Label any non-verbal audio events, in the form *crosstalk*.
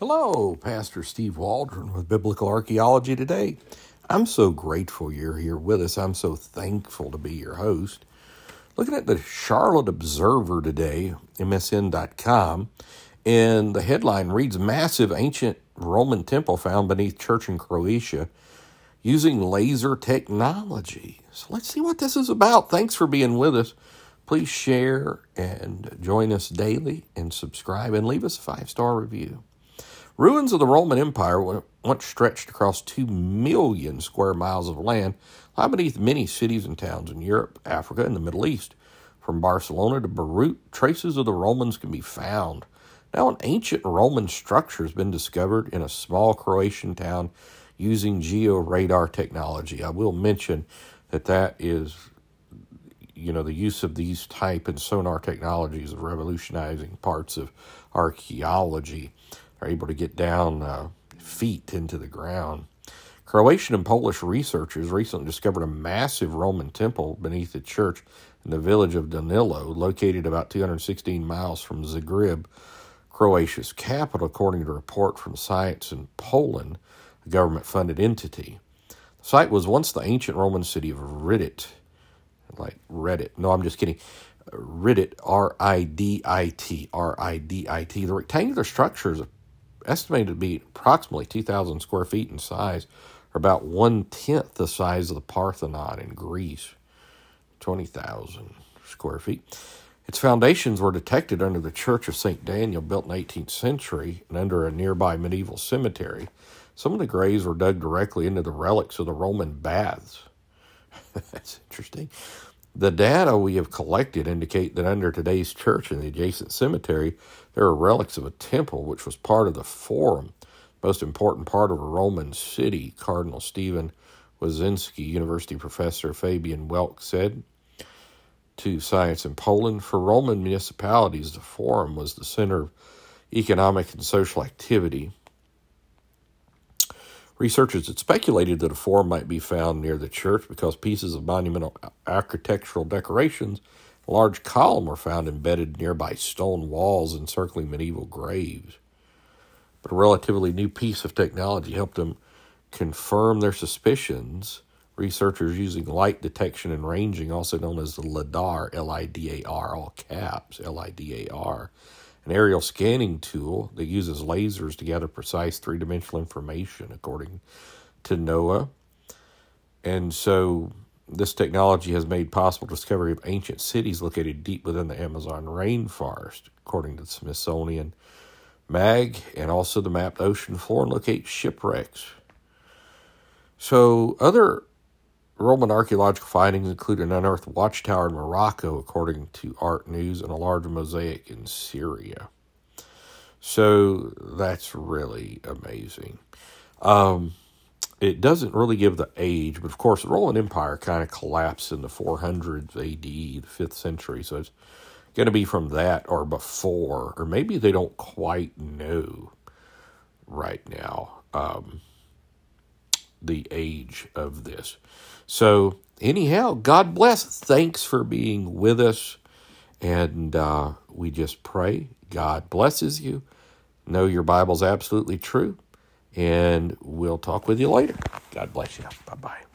Hello, Pastor Steve Waldron with Biblical Archaeology Today. I'm so grateful you're here with us. I'm so thankful to be your host. Looking at the Charlotte Observer today, MSN.com, and the headline reads Massive ancient Roman temple found beneath church in Croatia using laser technology. So let's see what this is about. Thanks for being with us. Please share and join us daily and subscribe and leave us a five star review. Ruins of the Roman Empire once stretched across 2 million square miles of land, lie beneath many cities and towns in Europe, Africa, and the Middle East. From Barcelona to Beirut, traces of the Romans can be found. Now, an ancient Roman structure has been discovered in a small Croatian town using georadar technology. I will mention that that is, you know, the use of these type and sonar technologies of revolutionizing parts of archaeology. Are able to get down uh, feet into the ground. Croatian and Polish researchers recently discovered a massive Roman temple beneath a church in the village of Danilo, located about 216 miles from Zagreb, Croatia's capital, according to a report from Science in Poland, a government funded entity. The site was once the ancient Roman city of Ridit, like Reddit. No, I'm just kidding. Ridit, R I D I T, R I D I T. The rectangular structure is estimated to be approximately 2,000 square feet in size, or about one tenth the size of the Parthenon in Greece, 20,000 square feet. Its foundations were detected under the Church of St. Daniel, built in the 18th century, and under a nearby medieval cemetery. Some of the graves were dug directly into the relics of the Roman baths. *laughs* That's interesting. The data we have collected indicate that under today's church and the adjacent cemetery, there are relics of a temple which was part of the Forum, most important part of a Roman city, Cardinal Stephen Wyszyński, University professor Fabian Welc said to Science in Poland. For Roman municipalities, the Forum was the center of economic and social activity. Researchers had speculated that a forum might be found near the church because pieces of monumental architectural decorations, a large column, were found embedded nearby stone walls encircling medieval graves. But a relatively new piece of technology helped them confirm their suspicions. Researchers using light detection and ranging, also known as the LIDAR, L I D A R, all caps, L I D A R, an aerial scanning tool that uses lasers to gather precise three dimensional information, according to NOAA. And so, this technology has made possible discovery of ancient cities located deep within the Amazon rainforest, according to the Smithsonian MAG, and also the mapped ocean floor and locate shipwrecks. So, other Roman archaeological findings include an unearthed watchtower in Morocco, according to Art News, and a large mosaic in Syria. So that's really amazing. Um, it doesn't really give the age, but of course, the Roman Empire kind of collapsed in the 400s AD, the 5th century. So it's going to be from that or before, or maybe they don't quite know right now. Um, the age of this. So, anyhow, God bless. Thanks for being with us. And uh, we just pray God blesses you. Know your Bible's absolutely true. And we'll talk with you later. God bless you. Bye bye.